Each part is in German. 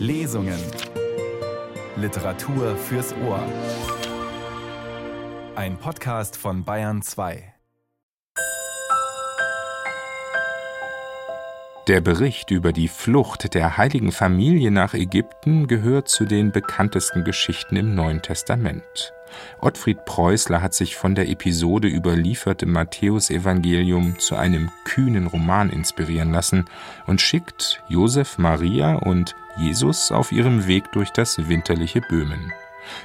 Lesungen. Literatur fürs Ohr. Ein Podcast von Bayern 2. Der Bericht über die Flucht der heiligen Familie nach Ägypten gehört zu den bekanntesten Geschichten im Neuen Testament. Ottfried Preußler hat sich von der Episode überliefert im Matthäusevangelium zu einem kühnen Roman inspirieren lassen und schickt Josef Maria und Jesus auf ihrem Weg durch das winterliche Böhmen.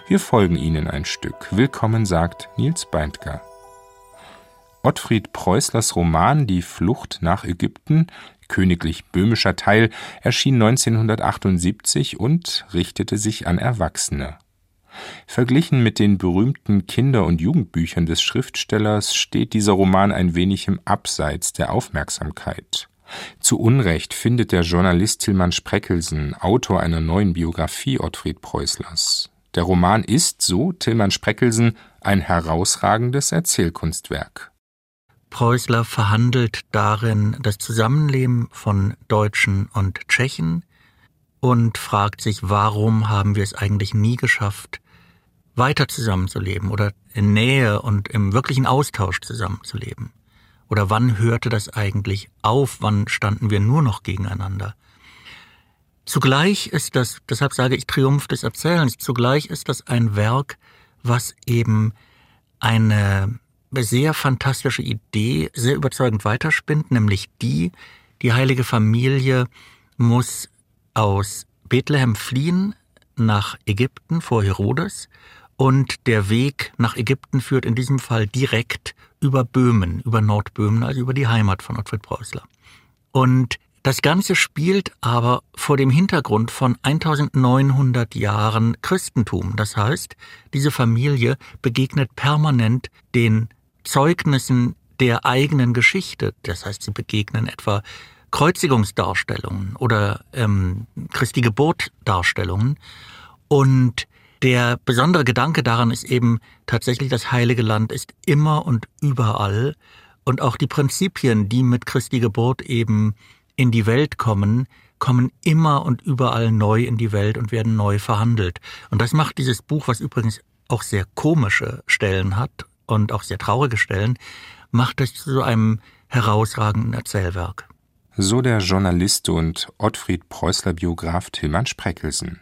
Wir folgen ihnen ein Stück. Willkommen sagt Nils Beindker. Ottfried Preußlers Roman Die Flucht nach Ägypten, königlich böhmischer Teil, erschien 1978 und richtete sich an Erwachsene. Verglichen mit den berühmten Kinder- und Jugendbüchern des Schriftstellers steht dieser Roman ein wenig im Abseits der Aufmerksamkeit. Zu Unrecht findet der Journalist Tillmann Spreckelsen, Autor einer neuen Biografie Ottfried Preußlers. Der Roman ist, so Tillmann Spreckelsen, ein herausragendes Erzählkunstwerk. Preußler verhandelt darin das Zusammenleben von Deutschen und Tschechen und fragt sich, warum haben wir es eigentlich nie geschafft, weiter zusammenzuleben oder in Nähe und im wirklichen Austausch zusammenzuleben? Oder wann hörte das eigentlich auf? Wann standen wir nur noch gegeneinander? Zugleich ist das, deshalb sage ich Triumph des Erzählens, zugleich ist das ein Werk, was eben eine sehr fantastische Idee sehr überzeugend weiterspinnt, nämlich die, die heilige Familie muss aus Bethlehem fliehen nach Ägypten vor Herodes und der Weg nach Ägypten führt in diesem Fall direkt über Böhmen, über Nordböhmen, also über die Heimat von Ottfried Preußler. Und das Ganze spielt aber vor dem Hintergrund von 1900 Jahren Christentum. Das heißt, diese Familie begegnet permanent den Zeugnissen der eigenen Geschichte. Das heißt, sie begegnen etwa Kreuzigungsdarstellungen oder ähm, Christi Geburtdarstellungen. Und der besondere Gedanke daran ist eben tatsächlich, das Heilige Land ist immer und überall. Und auch die Prinzipien, die mit Christi Geburt eben in die Welt kommen, kommen immer und überall neu in die Welt und werden neu verhandelt. Und das macht dieses Buch, was übrigens auch sehr komische Stellen hat und auch sehr traurige Stellen, macht es zu einem herausragenden Erzählwerk. So der Journalist und Ottfried Preußler Biograf Tillmann Spreckelsen.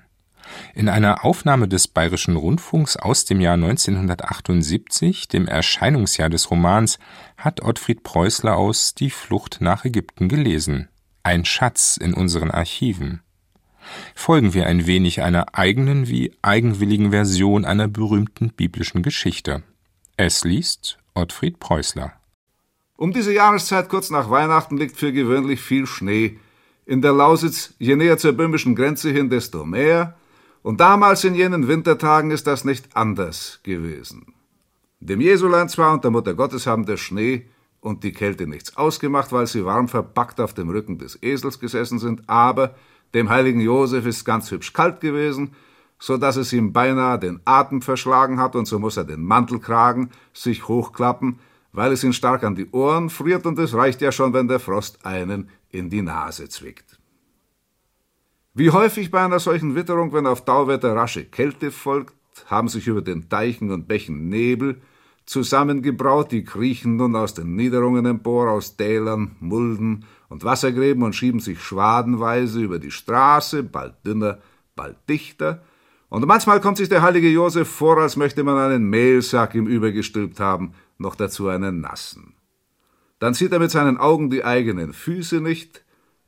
In einer Aufnahme des Bayerischen Rundfunks aus dem Jahr 1978, dem Erscheinungsjahr des Romans, hat Ottfried Preußler aus Die Flucht nach Ägypten gelesen. Ein Schatz in unseren Archiven. Folgen wir ein wenig einer eigenen wie eigenwilligen Version einer berühmten biblischen Geschichte. Es liest Ottfried Preußler. Um diese Jahreszeit kurz nach Weihnachten liegt für gewöhnlich viel Schnee. In der Lausitz, je näher zur böhmischen Grenze hin, desto mehr, und damals in jenen Wintertagen ist das nicht anders gewesen. Dem Jesulein zwar und der Mutter Gottes haben der Schnee und die Kälte nichts ausgemacht, weil sie warm verpackt auf dem Rücken des Esels gesessen sind, aber dem heiligen Josef ist ganz hübsch kalt gewesen, so dass es ihm beinahe den Atem verschlagen hat, und so muss er den Mantelkragen sich hochklappen, weil es ihn stark an die Ohren friert, und es reicht ja schon, wenn der Frost einen in die Nase zwickt. Wie häufig bei einer solchen Witterung, wenn auf Dauwetter rasche Kälte folgt, haben sich über den Deichen und Bächen Nebel zusammengebraut, die kriechen nun aus den Niederungen empor, aus Tälern, Mulden und Wassergräben und schieben sich schwadenweise über die Straße, bald dünner, bald dichter, und manchmal kommt sich der heilige Josef vor, als möchte man einen Mehlsack ihm übergestülpt haben, noch dazu einen nassen. Dann sieht er mit seinen Augen die eigenen Füße nicht,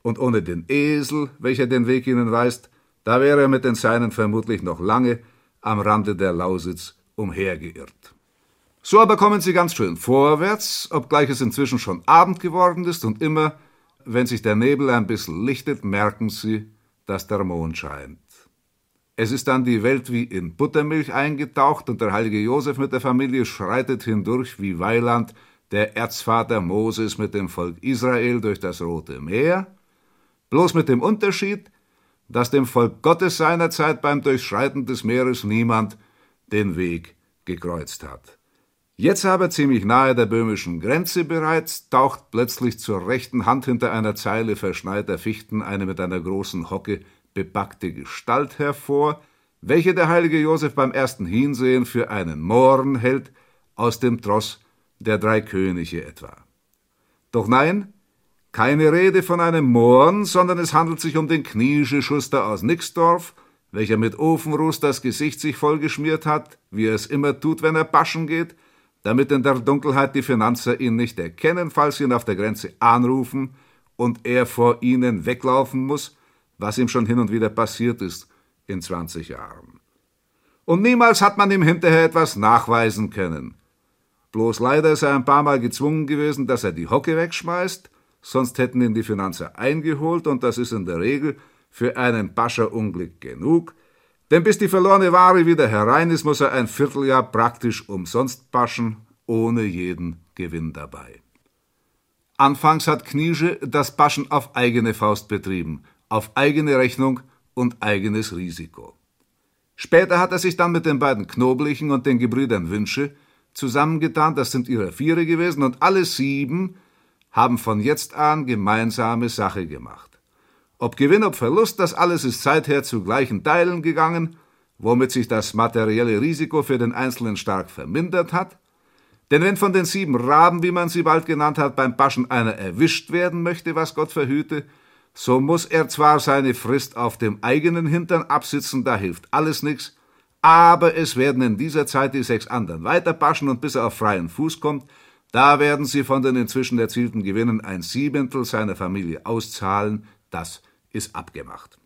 und ohne den Esel, welcher den Weg ihnen weist, da wäre er mit den Seinen vermutlich noch lange am Rande der Lausitz umhergeirrt. So aber kommen sie ganz schön vorwärts, obgleich es inzwischen schon Abend geworden ist, und immer, wenn sich der Nebel ein bisschen lichtet, merken sie, dass der Mond scheint. Es ist dann die Welt wie in Buttermilch eingetaucht, und der heilige Josef mit der Familie schreitet hindurch wie Weiland, der Erzvater Moses mit dem Volk Israel durch das Rote Meer, bloß mit dem Unterschied, dass dem Volk Gottes seinerzeit beim Durchschreiten des Meeres niemand den Weg gekreuzt hat. Jetzt aber ziemlich nahe der böhmischen Grenze bereits, taucht plötzlich zur rechten Hand hinter einer Zeile verschneiter Fichten eine mit einer großen Hocke bebackte Gestalt hervor, welche der heilige Josef beim ersten Hinsehen für einen Mohren hält, aus dem Tross der drei Könige etwa. Doch nein, keine Rede von einem Mohren, sondern es handelt sich um den Kniesche-Schuster aus Nixdorf, welcher mit Ofenruß das Gesicht sich vollgeschmiert hat, wie er es immer tut, wenn er baschen geht, damit in der Dunkelheit die Finanzer ihn nicht erkennen, falls sie ihn auf der Grenze anrufen und er vor ihnen weglaufen muss, was ihm schon hin und wieder passiert ist in 20 Jahren. Und niemals hat man ihm hinterher etwas nachweisen können. Bloß leider ist er ein paar Mal gezwungen gewesen, dass er die Hocke wegschmeißt, sonst hätten ihn die Finanzer eingeholt, und das ist in der Regel für einen Pascha Unglück genug, denn bis die verlorene Ware wieder herein ist, muss er ein Vierteljahr praktisch umsonst paschen, ohne jeden Gewinn dabei. Anfangs hat Kniesche das Paschen auf eigene Faust betrieben, auf eigene Rechnung und eigenes Risiko. Später hat er sich dann mit den beiden Knoblichen und den Gebrüdern Wünsche zusammengetan, das sind ihre Viere gewesen, und alle sieben haben von jetzt an gemeinsame Sache gemacht. Ob Gewinn, ob Verlust, das alles ist seither zu gleichen Teilen gegangen, womit sich das materielle Risiko für den Einzelnen stark vermindert hat. Denn wenn von den sieben Raben, wie man sie bald genannt hat, beim Baschen einer erwischt werden möchte, was Gott verhüte, so muss er zwar seine Frist auf dem eigenen Hintern absitzen, da hilft alles nichts, aber es werden in dieser Zeit die sechs anderen weiter baschen und bis er auf freien Fuß kommt, da werden sie von den inzwischen erzielten Gewinnen ein Siebentel seiner Familie auszahlen, das ist abgemacht.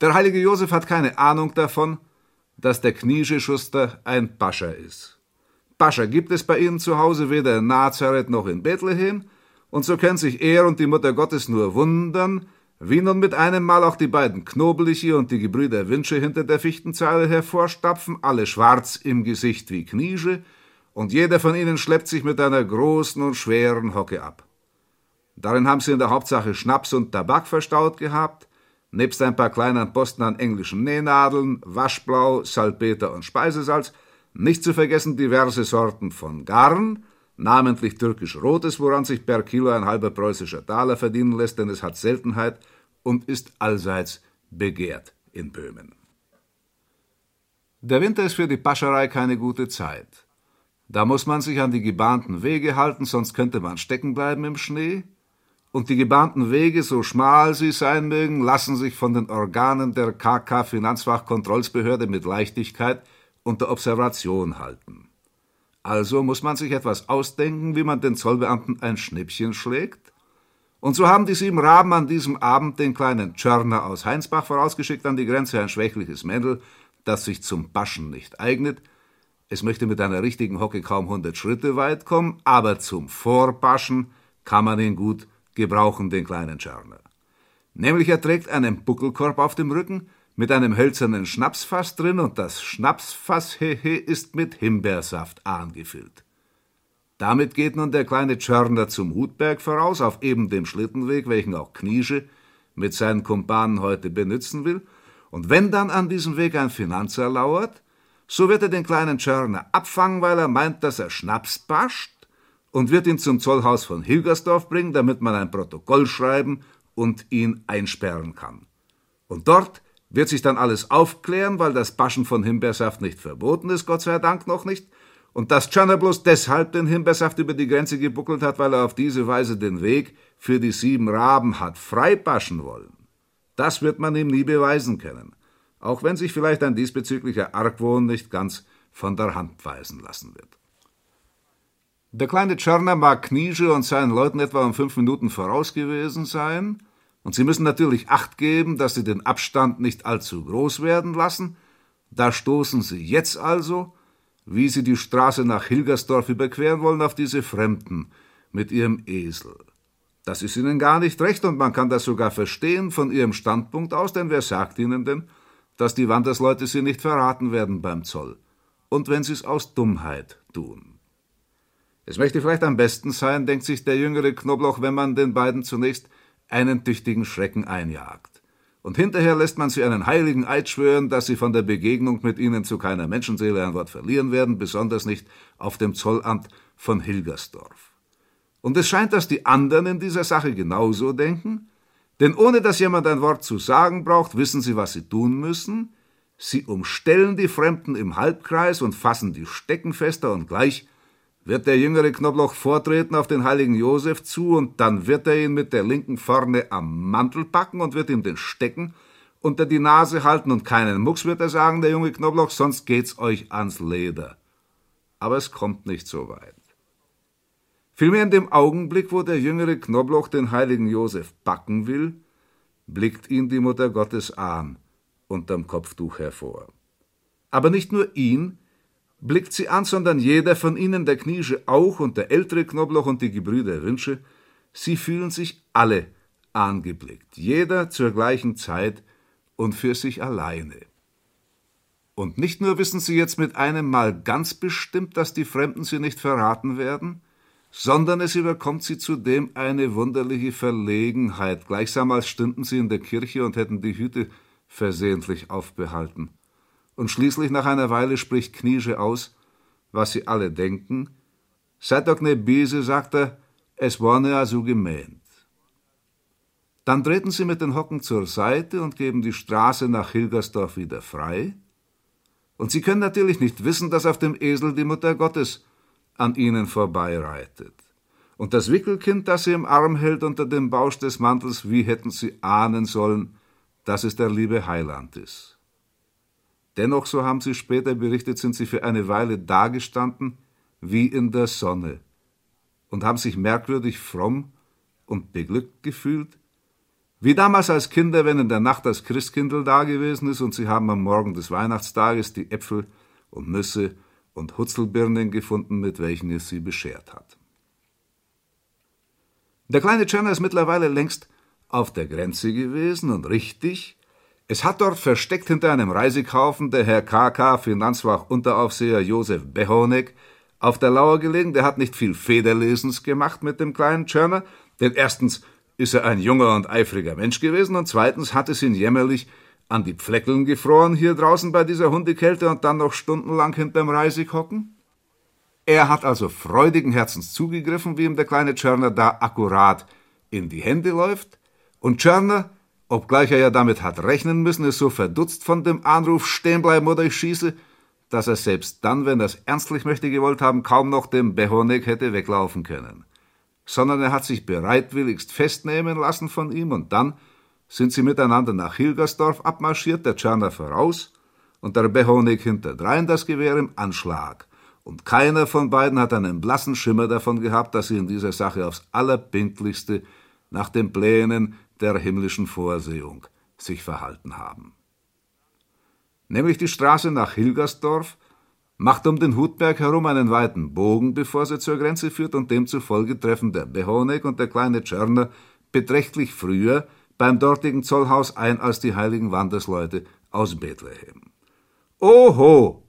Der heilige Josef hat keine Ahnung davon, dass der Kniesche-Schuster ein Pascha ist. Pascha gibt es bei ihnen zu Hause weder in Nazareth noch in Bethlehem, und so können sich er und die Mutter Gottes nur wundern, wie nun mit einem Mal auch die beiden Knobeliche und die Gebrüder Winsche hinter der Fichtenzeile hervorstapfen, alle schwarz im Gesicht wie Kniesche, und jeder von ihnen schleppt sich mit einer großen und schweren Hocke ab. Darin haben sie in der Hauptsache Schnaps und Tabak verstaut gehabt, nebst ein paar kleinen Posten an englischen Nähnadeln, Waschblau, Salpeter und Speisesalz, nicht zu vergessen diverse Sorten von Garn, namentlich türkisch-rotes, woran sich per Kilo ein halber preußischer Taler verdienen lässt, denn es hat Seltenheit und ist allseits begehrt in Böhmen. Der Winter ist für die Pascherei keine gute Zeit. Da muss man sich an die gebahnten Wege halten, sonst könnte man stecken bleiben im Schnee. Und die gebahnten Wege, so schmal sie sein mögen, lassen sich von den Organen der KK Finanzfachkontrollsbehörde mit Leichtigkeit unter Observation halten. Also muss man sich etwas ausdenken, wie man den Zollbeamten ein Schnippchen schlägt. Und so haben die sieben Raben an diesem Abend den kleinen Tschörner aus Heinsbach vorausgeschickt an die Grenze, ein schwächliches Mädel, das sich zum Baschen nicht eignet, es möchte mit einer richtigen Hocke kaum hundert Schritte weit kommen, aber zum Vorpaschen kann man ihn gut gebrauchen, den kleinen Schörner. Nämlich er trägt einen Buckelkorb auf dem Rücken mit einem hölzernen Schnapsfass drin und das Schnapsfass hehe ist mit Himbeersaft angefüllt. Damit geht nun der kleine Tschörner zum Hutberg voraus, auf eben dem Schlittenweg, welchen auch Kniesche mit seinen Kumpanen heute benützen will, und wenn dann an diesem Weg ein Finanzer lauert, so wird er den kleinen Tschörner abfangen, weil er meint, dass er Schnaps bascht, und wird ihn zum Zollhaus von Hilgersdorf bringen, damit man ein Protokoll schreiben und ihn einsperren kann. Und dort wird sich dann alles aufklären, weil das Baschen von Himbeersaft nicht verboten ist, Gott sei Dank noch nicht, und dass Tschörner bloß deshalb den Himbeersaft über die Grenze gebuckelt hat, weil er auf diese Weise den Weg für die sieben Raben hat frei baschen wollen. Das wird man ihm nie beweisen können auch wenn sich vielleicht ein diesbezüglicher Argwohn nicht ganz von der Hand weisen lassen wird. Der kleine Tschörner mag Kniesche und seinen Leuten etwa um fünf Minuten voraus gewesen sein, und sie müssen natürlich Acht geben, dass sie den Abstand nicht allzu groß werden lassen. Da stoßen sie jetzt also, wie sie die Straße nach Hilgersdorf überqueren wollen, auf diese Fremden mit ihrem Esel. Das ist ihnen gar nicht recht, und man kann das sogar verstehen von ihrem Standpunkt aus, denn wer sagt ihnen denn, dass die Wandersleute sie nicht verraten werden beim Zoll. Und wenn sie es aus Dummheit tun. Es möchte vielleicht am besten sein, denkt sich der jüngere Knobloch, wenn man den beiden zunächst einen tüchtigen Schrecken einjagt. Und hinterher lässt man sie einen heiligen Eid schwören, dass sie von der Begegnung mit ihnen zu keiner Menschenseele ein Wort verlieren werden, besonders nicht auf dem Zollamt von Hilgersdorf. Und es scheint, dass die anderen in dieser Sache genauso denken, Denn ohne dass jemand ein Wort zu sagen braucht, wissen sie, was sie tun müssen. Sie umstellen die Fremden im Halbkreis und fassen die Stecken fester und gleich wird der jüngere Knobloch vortreten auf den heiligen Josef zu und dann wird er ihn mit der linken vorne am Mantel packen und wird ihm den Stecken unter die Nase halten und keinen Mucks wird er sagen, der junge Knobloch, sonst geht's euch ans Leder. Aber es kommt nicht so weit. Vielmehr in dem Augenblick, wo der jüngere Knobloch den heiligen Josef backen will, blickt ihn die Mutter Gottes an unterm Kopftuch hervor. Aber nicht nur ihn, blickt sie an, sondern jeder von ihnen, der Kniesche auch und der ältere Knobloch und die Gebrüder Rinsche, sie fühlen sich alle angeblickt, jeder zur gleichen Zeit und für sich alleine. Und nicht nur wissen sie jetzt mit einem Mal ganz bestimmt, dass die Fremden sie nicht verraten werden, sondern es überkommt sie zudem eine wunderliche Verlegenheit, gleichsam als stünden sie in der Kirche und hätten die Hüte versehentlich aufbehalten und schließlich nach einer Weile spricht Kniesche aus, was sie alle denken. Seid doch ne Bese, sagt er, es war ne ja so gemeint. Dann treten sie mit den Hocken zur Seite und geben die Straße nach Hilgersdorf wieder frei. Und sie können natürlich nicht wissen, dass auf dem Esel die Mutter Gottes an ihnen vorbeireitet. Und das Wickelkind, das sie im Arm hält unter dem Bausch des Mantels, wie hätten sie ahnen sollen, dass es der liebe Heiland ist. Dennoch, so haben sie später berichtet, sind sie für eine Weile dagestanden wie in der Sonne und haben sich merkwürdig fromm und beglückt gefühlt, wie damals als Kinder, wenn in der Nacht das Christkindl dagewesen ist und sie haben am Morgen des Weihnachtstages die Äpfel und Nüsse und Hutzelbirnen gefunden, mit welchen es sie beschert hat. Der kleine Czerner ist mittlerweile längst auf der Grenze gewesen und richtig, es hat dort versteckt hinter einem Reisekaufen der Herr KK Finanzwach Unteraufseher Josef Behonek auf der Lauer gelegen, der hat nicht viel Federlesens gemacht mit dem kleinen Tschörner, denn erstens ist er ein junger und eifriger Mensch gewesen und zweitens hat es ihn jämmerlich an die Pfleckeln gefroren hier draußen bei dieser Hundekälte und dann noch stundenlang hinterm Reisig hocken? Er hat also freudigen Herzens zugegriffen, wie ihm der kleine Tschörner da akkurat in die Hände läuft, und Tschörner obgleich er ja damit hat rechnen müssen, ist so verdutzt von dem Anruf stehen bleiben oder ich schieße, dass er selbst dann, wenn er es ernstlich möchte gewollt haben, kaum noch dem Behonek hätte weglaufen können. Sondern er hat sich bereitwilligst festnehmen lassen von ihm und dann sind sie miteinander nach Hilgersdorf abmarschiert, der Tscherner voraus und der Behonek hinterdrein das Gewehr im Anschlag. Und keiner von beiden hat einen blassen Schimmer davon gehabt, dass sie in dieser Sache aufs allerpinklichste nach den Plänen der himmlischen Vorsehung sich verhalten haben. Nämlich die Straße nach Hilgersdorf macht um den Hutberg herum einen weiten Bogen, bevor sie zur Grenze führt, und demzufolge treffen der Behonek und der kleine Tschörner beträchtlich früher beim dortigen Zollhaus ein als die heiligen Wandersleute aus Bethlehem. Oho!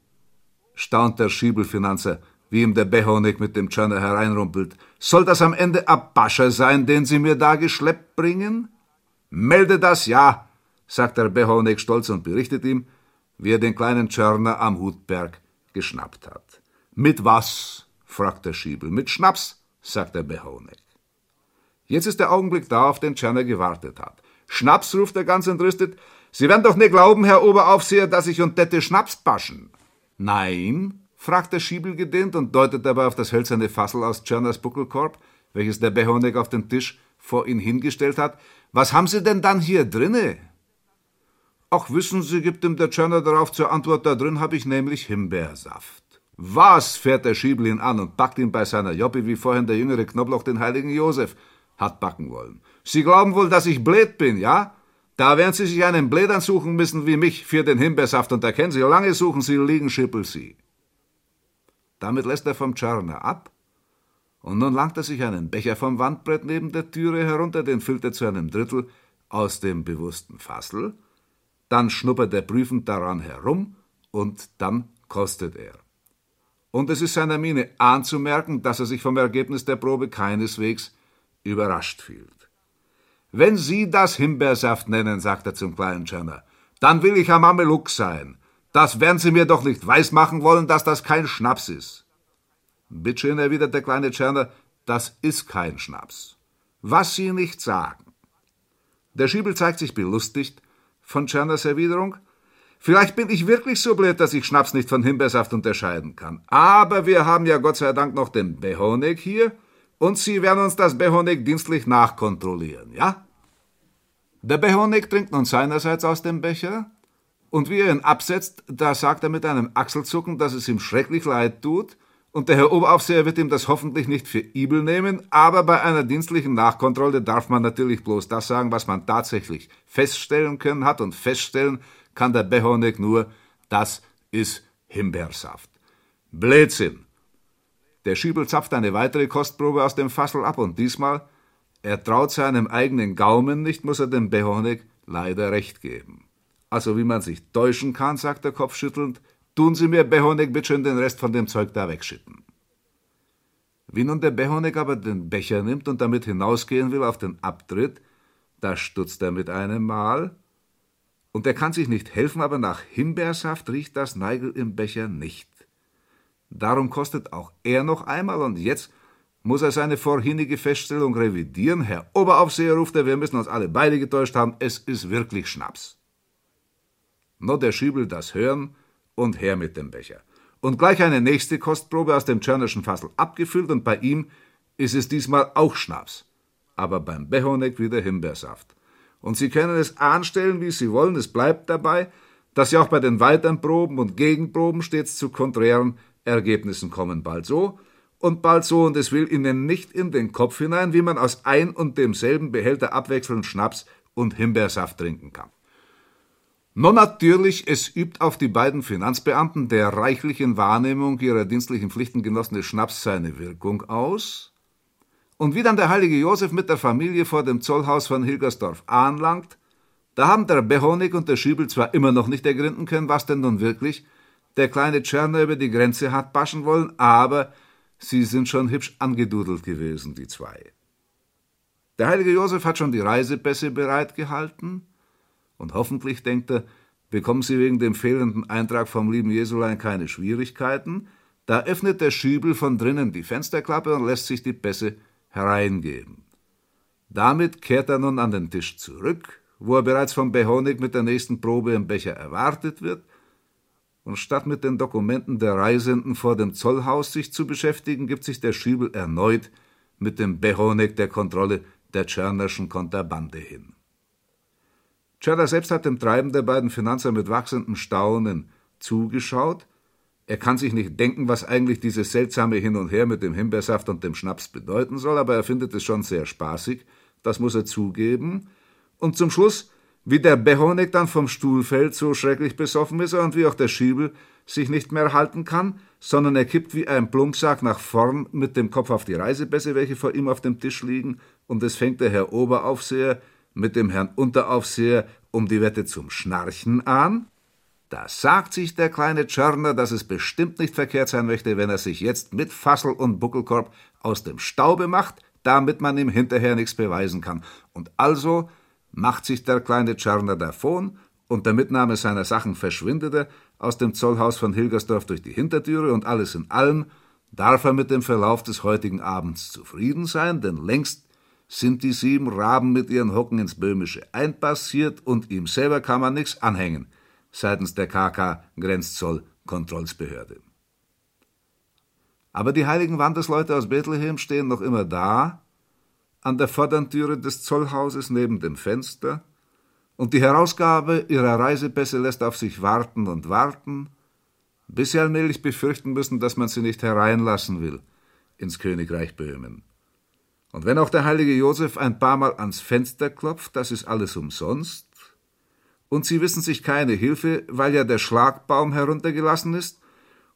staunt der Schiebelfinanzer, wie ihm der Behonik mit dem Tschörner hereinrumpelt. Soll das am Ende Abascher sein, den Sie mir da geschleppt bringen? Melde das, ja, sagt der Behonek stolz und berichtet ihm, wie er den kleinen Tschörner am Hutberg geschnappt hat. Mit was? fragt der Schiebel. Mit Schnaps, sagt der Behonek. Jetzt ist der Augenblick da, auf den Tschörner gewartet hat. Schnaps, ruft er ganz entrüstet. Sie werden doch nicht glauben, Herr Oberaufseher, dass ich und dette Schnaps baschen. Nein, fragt der Schiebel gedehnt und deutet dabei auf das hölzerne Fassel aus Tschörners Buckelkorb, welches der Behonek auf den Tisch vor ihn hingestellt hat. Was haben Sie denn dann hier drinne? Ach, wissen Sie, gibt ihm der Tschörner darauf zur Antwort, da drin habe ich nämlich Himbeersaft. Was, fährt der Schiebel ihn an und packt ihn bei seiner Joppe, wie vorhin der jüngere Knobloch den heiligen Josef hat backen wollen. Sie glauben wohl, dass ich blöd bin, ja? Da werden Sie sich einen Blädern suchen müssen wie mich für den Himbeersaft, und da kennen Sie, lange suchen Sie, liegen schippel Sie. Damit lässt er vom Tschörner ab und nun langt er sich einen Becher vom Wandbrett neben der Türe herunter, den füllt er zu einem Drittel aus dem bewussten Fassel, dann schnuppert er prüfend daran herum und dann kostet er. Und es ist seiner Miene anzumerken, dass er sich vom Ergebnis der Probe keineswegs überrascht fühlt. Wenn Sie das Himbeersaft nennen, sagt er zum kleinen Tschörner, dann will ich am Mameluk sein. Das werden Sie mir doch nicht weismachen wollen, dass das kein Schnaps ist. Bitteschön, erwidert der kleine Tscherner, das ist kein Schnaps. Was Sie nicht sagen. Der Schiebel zeigt sich belustigt von Tscherners Erwiderung. Vielleicht bin ich wirklich so blöd, dass ich Schnaps nicht von Himbeersaft unterscheiden kann. Aber wir haben ja Gott sei Dank noch den Behonek hier und Sie werden uns das Behonek dienstlich nachkontrollieren, ja? Der Behonek trinkt nun seinerseits aus dem Becher, und wie er ihn absetzt, da sagt er mit einem Achselzucken, dass es ihm schrecklich leid tut, und der Herr Oberaufseher wird ihm das hoffentlich nicht für übel nehmen, aber bei einer dienstlichen Nachkontrolle darf man natürlich bloß das sagen, was man tatsächlich feststellen können hat, und feststellen kann der Behonek nur, das ist Himbeersaft. Blödsinn! Der Schiebel zapft eine weitere Kostprobe aus dem Fassel ab, und diesmal, er traut seinem eigenen Gaumen nicht, muss er dem Behonek leider recht geben. Also wie man sich täuschen kann, sagt der Kopf schüttelnd, tun Sie mir, Behonek, bitte schön den Rest von dem Zeug da wegschütten. Wie nun der Behonek aber den Becher nimmt und damit hinausgehen will auf den Abtritt, da stutzt er mit einem Mal, und er kann sich nicht helfen, aber nach Himbeersaft riecht das Neigel im Becher nicht. Darum kostet auch er noch einmal, und jetzt muss er seine vorhinige Feststellung revidieren. Herr Oberaufseher, ruft er, wir müssen uns alle beide getäuscht haben, es ist wirklich Schnaps. Nur der Schiebel das hören und her mit dem Becher. Und gleich eine nächste Kostprobe aus dem Tschernerschen Fassel abgefüllt und bei ihm ist es diesmal auch Schnaps. Aber beim Behonek wieder Himbeersaft. Und Sie können es anstellen, wie Sie wollen, es bleibt dabei, dass Sie auch bei den weiteren Proben und Gegenproben stets zu konträren Ergebnissen kommen, bald so und bald so, und es will Ihnen nicht in den Kopf hinein, wie man aus ein und demselben Behälter abwechselnd Schnaps und Himbeersaft trinken kann. Nun natürlich, es übt auf die beiden Finanzbeamten der reichlichen Wahrnehmung ihrer dienstlichen Pflichten genossene Schnaps seine Wirkung aus. Und wie dann der heilige Josef mit der Familie vor dem Zollhaus von Hilgersdorf anlangt, da haben der Behonig und der Schiebel zwar immer noch nicht ergründen können, was denn nun wirklich der kleine Tscherner über die Grenze hat paschen wollen, aber sie sind schon hübsch angedudelt gewesen, die zwei. Der heilige Josef hat schon die Reisepässe bereitgehalten, und hoffentlich, denkt er, bekommen Sie wegen dem fehlenden Eintrag vom lieben Jesulein keine Schwierigkeiten. Da öffnet der Schübel von drinnen die Fensterklappe und lässt sich die Pässe hereingeben. Damit kehrt er nun an den Tisch zurück, wo er bereits vom Behonig mit der nächsten Probe im Becher erwartet wird, und statt mit den Dokumenten der Reisenden vor dem Zollhaus sich zu beschäftigen, gibt sich der Schübel erneut mit dem Behonig der Kontrolle der Tschernerschen Konterbande hin. Czerda selbst hat dem Treiben der beiden Finanzer mit wachsendem Staunen zugeschaut. Er kann sich nicht denken, was eigentlich dieses seltsame Hin und Her mit dem Himbeersaft und dem Schnaps bedeuten soll, aber er findet es schon sehr spaßig, das muss er zugeben. Und zum Schluss, wie der Behonek dann vom Stuhl fällt, so schrecklich besoffen ist er und wie auch der Schiebel sich nicht mehr halten kann, sondern er kippt wie ein Plumpsack nach vorn mit dem Kopf auf die Reisebässe, welche vor ihm auf dem Tisch liegen, und es fängt der Herr Oberaufseher mit dem Herrn Unteraufseher um die Wette zum Schnarchen an? Da sagt sich der kleine Tschörner, dass es bestimmt nicht verkehrt sein möchte, wenn er sich jetzt mit Fassel und Buckelkorb aus dem Staube macht, damit man ihm hinterher nichts beweisen kann. Und also macht sich der kleine Tschörner davon, und der Mitnahme seiner Sachen verschwindet er aus dem Zollhaus von Hilgersdorf durch die Hintertüre, und alles in allem darf er mit dem Verlauf des heutigen Abends zufrieden sein, denn längst sind die sieben Raben mit ihren Hocken ins Böhmische einpassiert und ihm selber kann man nichts anhängen, seitens der KK Grenzzollkontrollsbehörde. Aber die heiligen Wandersleute aus Bethlehem stehen noch immer da, an der Vordertüre des Zollhauses neben dem Fenster, und die Herausgabe ihrer Reisepässe lässt auf sich warten und warten, bis sie allmählich befürchten müssen, dass man sie nicht hereinlassen will ins Königreich Böhmen. Und wenn auch der heilige Josef ein paar Mal ans Fenster klopft, das ist alles umsonst. Und sie wissen sich keine Hilfe, weil ja der Schlagbaum heruntergelassen ist,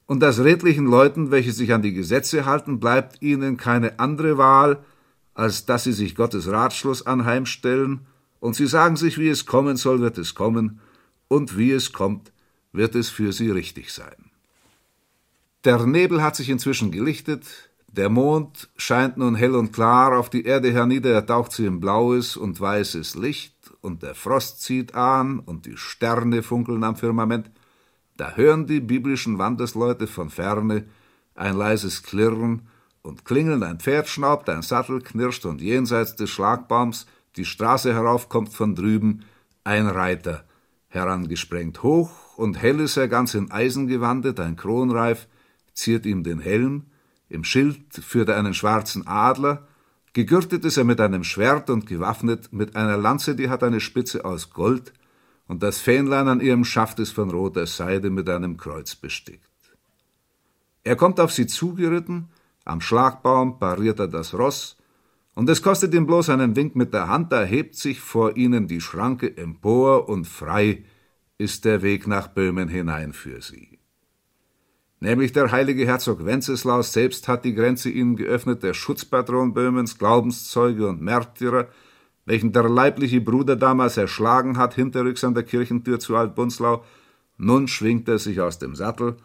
und das redlichen Leuten, welche sich an die Gesetze halten, bleibt ihnen keine andere Wahl, als dass sie sich Gottes Ratschluss anheimstellen, und sie sagen sich, wie es kommen soll, wird es kommen, und wie es kommt, wird es für sie richtig sein. Der Nebel hat sich inzwischen gelichtet, der Mond scheint nun hell und klar auf die Erde hernieder, er taucht sie in blaues und weißes Licht, und der Frost zieht an, und die Sterne funkeln am Firmament. Da hören die biblischen Wandersleute von ferne ein leises Klirren und Klingeln, ein Pferd schnaubt, ein Sattel knirscht, und jenseits des Schlagbaums die Straße herauf kommt von drüben ein Reiter, herangesprengt. Hoch und hell ist er ganz in Eisen gewandet, ein Kronreif ziert ihm den Helm, im Schild führt er einen schwarzen Adler, gegürtet ist er mit einem Schwert und gewaffnet mit einer Lanze, die hat eine Spitze aus Gold, und das Fähnlein an ihrem Schaft ist von roter Seide mit einem Kreuz bestickt. Er kommt auf sie zugeritten, am Schlagbaum pariert er das Ross, und es kostet ihm bloß einen Wink mit der Hand, da hebt sich vor ihnen die Schranke empor, und frei ist der Weg nach Böhmen hinein für sie. Nämlich der heilige Herzog Wenceslaus selbst hat die Grenze ihnen geöffnet, der Schutzpatron Böhmens, Glaubenszeuge und Märtyrer, welchen der leibliche Bruder damals erschlagen hat, hinterrücks an der Kirchentür zu Altbunzlau. Nun schwingt er sich aus dem Sattel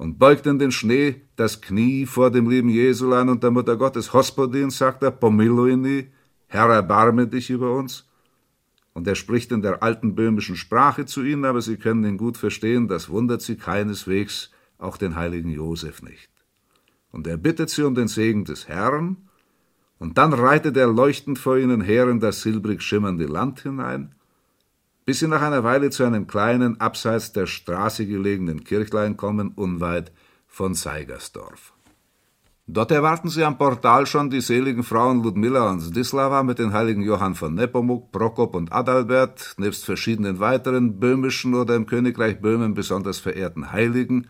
und beugt in den Schnee das Knie vor dem lieben Jesulein und der Mutter Gottes. Hospodin, sagt er, Pomiluini, Herr, erbarme dich über uns. Und er spricht in der alten böhmischen Sprache zu ihnen, aber sie können ihn gut verstehen, das wundert sie keineswegs, auch den heiligen Josef nicht. Und er bittet sie um den Segen des Herrn, und dann reitet er leuchtend vor ihnen her in das silbrig schimmernde Land hinein, bis sie nach einer Weile zu einem kleinen, abseits der Straße gelegenen Kirchlein kommen, unweit von Seigersdorf. Dort erwarten sie am Portal schon die seligen Frauen Ludmilla und Zdislava mit den heiligen Johann von Nepomuk, Prokop und Adalbert, nebst verschiedenen weiteren böhmischen oder im Königreich Böhmen besonders verehrten Heiligen,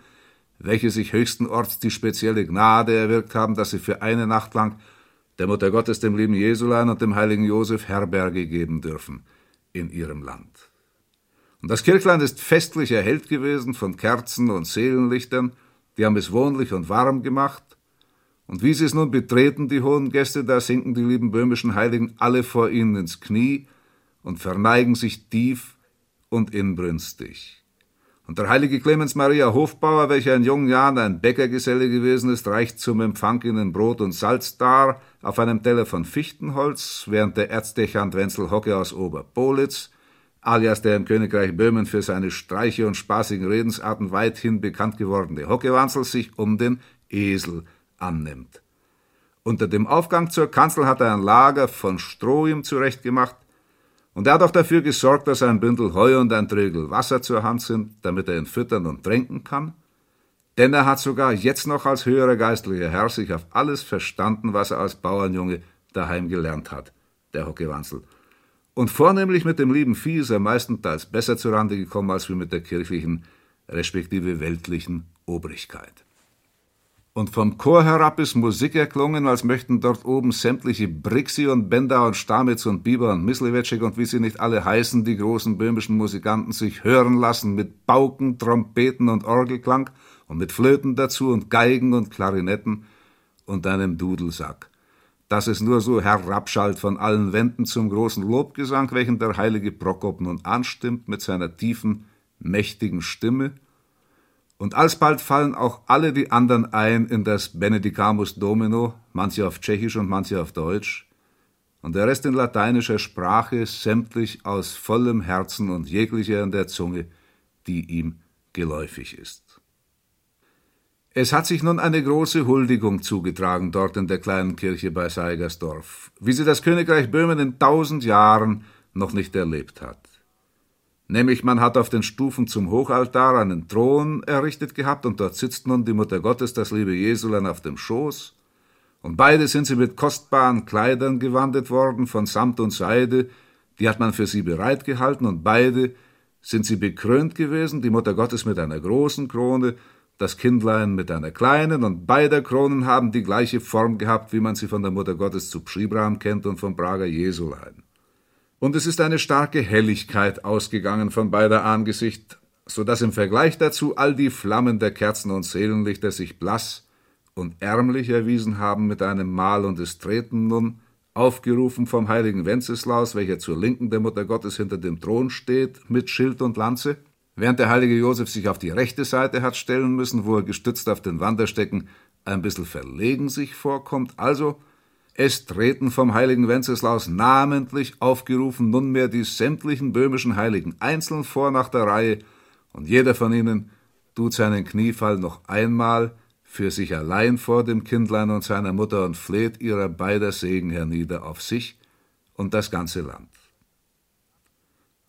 welche sich höchsten Orts die spezielle Gnade erwirkt haben, dass sie für eine Nacht lang der Mutter Gottes, dem lieben Jesulein und dem heiligen Josef Herberge geben dürfen in ihrem Land. Und das Kirchlein ist festlich erhellt gewesen von Kerzen und Seelenlichtern, die haben es wohnlich und warm gemacht. Und wie sie es nun betreten, die hohen Gäste, da sinken die lieben böhmischen Heiligen alle vor ihnen ins Knie und verneigen sich tief und inbrünstig. Und der heilige Clemens Maria Hofbauer, welcher in jungen Jahren ein Bäckergeselle gewesen ist, reicht zum Empfang ihnen Brot und Salz dar auf einem Teller von Fichtenholz, während der Erzdechant Wenzel Hocke aus Oberpolitz alias der im Königreich Böhmen für seine Streiche und spaßigen Redensarten weithin bekannt gewordene Hockewanzel sich um den Esel annimmt. Unter dem Aufgang zur Kanzel hat er ein Lager von Stroh ihm zurechtgemacht, und er hat auch dafür gesorgt, dass ein Bündel Heu und ein Trögel Wasser zur Hand sind, damit er ihn füttern und tränken kann, denn er hat sogar jetzt noch als höherer geistlicher Herr sich auf alles verstanden, was er als Bauernjunge daheim gelernt hat, der Hockewanzel, und vornehmlich mit dem lieben Vieh ist er meistenteils besser zurande gekommen als wir mit der kirchlichen, respektive weltlichen Obrigkeit. Und vom Chor herab ist Musik erklungen, als möchten dort oben sämtliche Brixi und Benda und Stamitz und Biber und Mislewetschek und wie sie nicht alle heißen, die großen böhmischen Musikanten sich hören lassen mit Pauken, Trompeten und Orgelklang und mit Flöten dazu und Geigen und Klarinetten und einem Dudelsack dass es nur so herabschallt von allen Wänden zum großen Lobgesang, welchen der heilige Prokop nun anstimmt mit seiner tiefen, mächtigen Stimme, und alsbald fallen auch alle die anderen ein in das Benedicamus Domino, manche auf Tschechisch und manche auf Deutsch, und der Rest in lateinischer Sprache, sämtlich aus vollem Herzen und jeglicher in der Zunge, die ihm geläufig ist. Es hat sich nun eine große Huldigung zugetragen dort in der kleinen Kirche bei Seigersdorf, wie sie das Königreich Böhmen in tausend Jahren noch nicht erlebt hat. Nämlich man hat auf den Stufen zum Hochaltar einen Thron errichtet gehabt, und dort sitzt nun die Mutter Gottes, das liebe Jesulein, auf dem Schoß, und beide sind sie mit kostbaren Kleidern gewandet worden, von Samt und Seide, die hat man für sie bereitgehalten, und beide sind sie bekrönt gewesen, die Mutter Gottes mit einer großen Krone das Kindlein mit einer kleinen, und beide Kronen haben die gleiche Form gehabt, wie man sie von der Mutter Gottes zu Pschibram kennt und vom Prager Jesulein. Und es ist eine starke Helligkeit ausgegangen von beider Angesicht, so dass im Vergleich dazu all die Flammen der Kerzen und Seelenlichter sich blass und ärmlich erwiesen haben mit einem Mal, und es treten nun, aufgerufen vom heiligen Wenceslaus, welcher zur Linken der Mutter Gottes hinter dem Thron steht, mit Schild und Lanze, während der heilige Josef sich auf die rechte Seite hat stellen müssen, wo er gestützt auf den Wanderstecken ein bisschen verlegen sich vorkommt. Also, es treten vom heiligen Wenceslaus namentlich aufgerufen nunmehr die sämtlichen böhmischen Heiligen einzeln vor nach der Reihe, und jeder von ihnen tut seinen Kniefall noch einmal für sich allein vor dem Kindlein und seiner Mutter und fleht ihrer beider Segen hernieder auf sich und das ganze Land.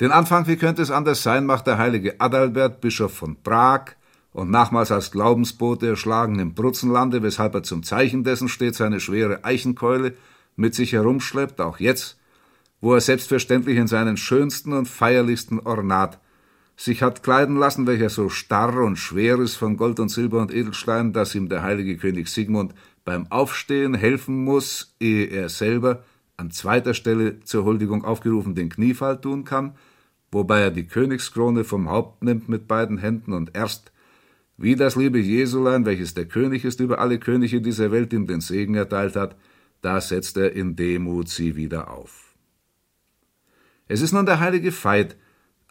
Den Anfang, wie könnte es anders sein, macht der heilige Adalbert, Bischof von Prag, und nachmals als Glaubensbote erschlagen im Brutzenlande, weshalb er zum Zeichen dessen steht, seine schwere Eichenkeule mit sich herumschleppt, auch jetzt, wo er selbstverständlich in seinen schönsten und feierlichsten Ornat sich hat kleiden lassen, welcher so starr und schwer ist von Gold und Silber und Edelstein, dass ihm der heilige König Sigmund beim Aufstehen helfen muss, ehe er selber an zweiter Stelle zur Huldigung aufgerufen den Kniefall tun kann, wobei er die Königskrone vom Haupt nimmt mit beiden Händen und erst wie das liebe Jesulein, welches der König ist über alle Könige dieser Welt, ihm den Segen erteilt hat, da setzt er in Demut sie wieder auf. Es ist nun der heilige Veit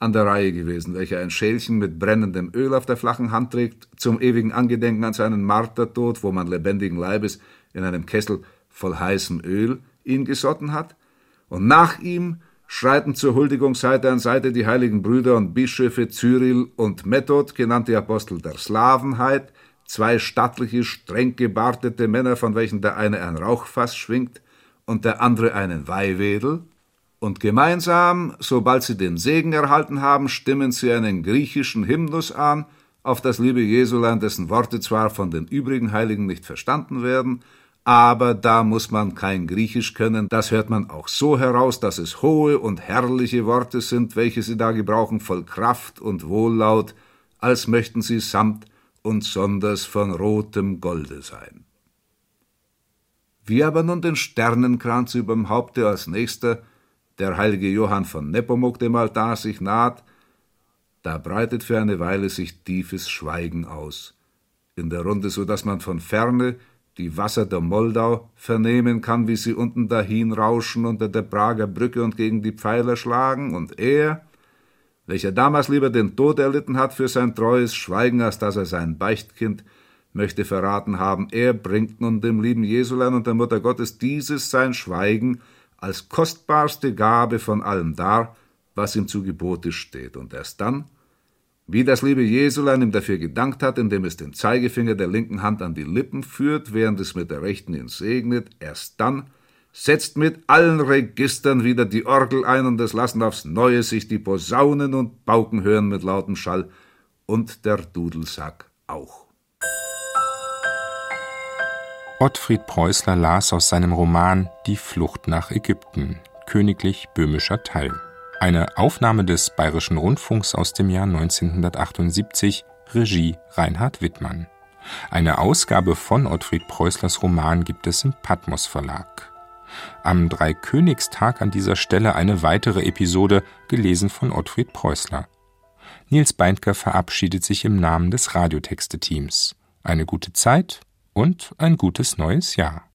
an der Reihe gewesen, welcher ein Schälchen mit brennendem Öl auf der flachen Hand trägt, zum ewigen Angedenken an seinen Martertod, wo man lebendigen Leibes in einem Kessel voll heißem Öl ihn gesotten hat, und nach ihm schreiten zur Huldigung Seite an Seite die heiligen Brüder und Bischöfe Cyril und Method, genannte Apostel der Slavenheit, zwei stattliche, streng gebartete Männer, von welchen der eine ein Rauchfass schwingt und der andere einen Weihwedel, und gemeinsam, sobald sie den Segen erhalten haben, stimmen sie einen griechischen Hymnus an, auf das liebe Jesulein, dessen Worte zwar von den übrigen Heiligen nicht verstanden werden, aber da muss man kein Griechisch können, das hört man auch so heraus, dass es hohe und herrliche Worte sind, welche sie da gebrauchen, voll Kraft und Wohllaut, als möchten sie samt und sonders von rotem Golde sein. Wie aber nun den Sternenkranz überm Haupte als nächster der heilige Johann von Nepomuk dem Altar sich naht, da breitet für eine Weile sich tiefes Schweigen aus, in der Runde, so dass man von ferne die Wasser der Moldau vernehmen kann, wie sie unten dahin rauschen unter der Prager Brücke und gegen die Pfeiler schlagen, und er, welcher damals lieber den Tod erlitten hat für sein treues Schweigen, als dass er sein Beichtkind möchte verraten haben, er bringt nun dem lieben Jesulein und der Mutter Gottes dieses sein Schweigen als kostbarste Gabe von allem dar, was ihm zu Gebote steht, und erst dann wie das liebe Jesulein ihm dafür gedankt hat, indem es den Zeigefinger der linken Hand an die Lippen führt, während es mit der rechten ihn segnet, erst dann setzt mit allen Registern wieder die Orgel ein und es lassen aufs Neue sich die Posaunen und Pauken hören mit lautem Schall und der Dudelsack auch. Ottfried Preußler las aus seinem Roman Die Flucht nach Ägypten, königlich böhmischer Teil. Eine Aufnahme des Bayerischen Rundfunks aus dem Jahr 1978, Regie Reinhard Wittmann. Eine Ausgabe von Ottfried Preußlers Roman gibt es im Patmos Verlag. Am Dreikönigstag an dieser Stelle eine weitere Episode, gelesen von Ottfried Preußler. Nils Beindker verabschiedet sich im Namen des Radiotexte-Teams. Eine gute Zeit und ein gutes neues Jahr.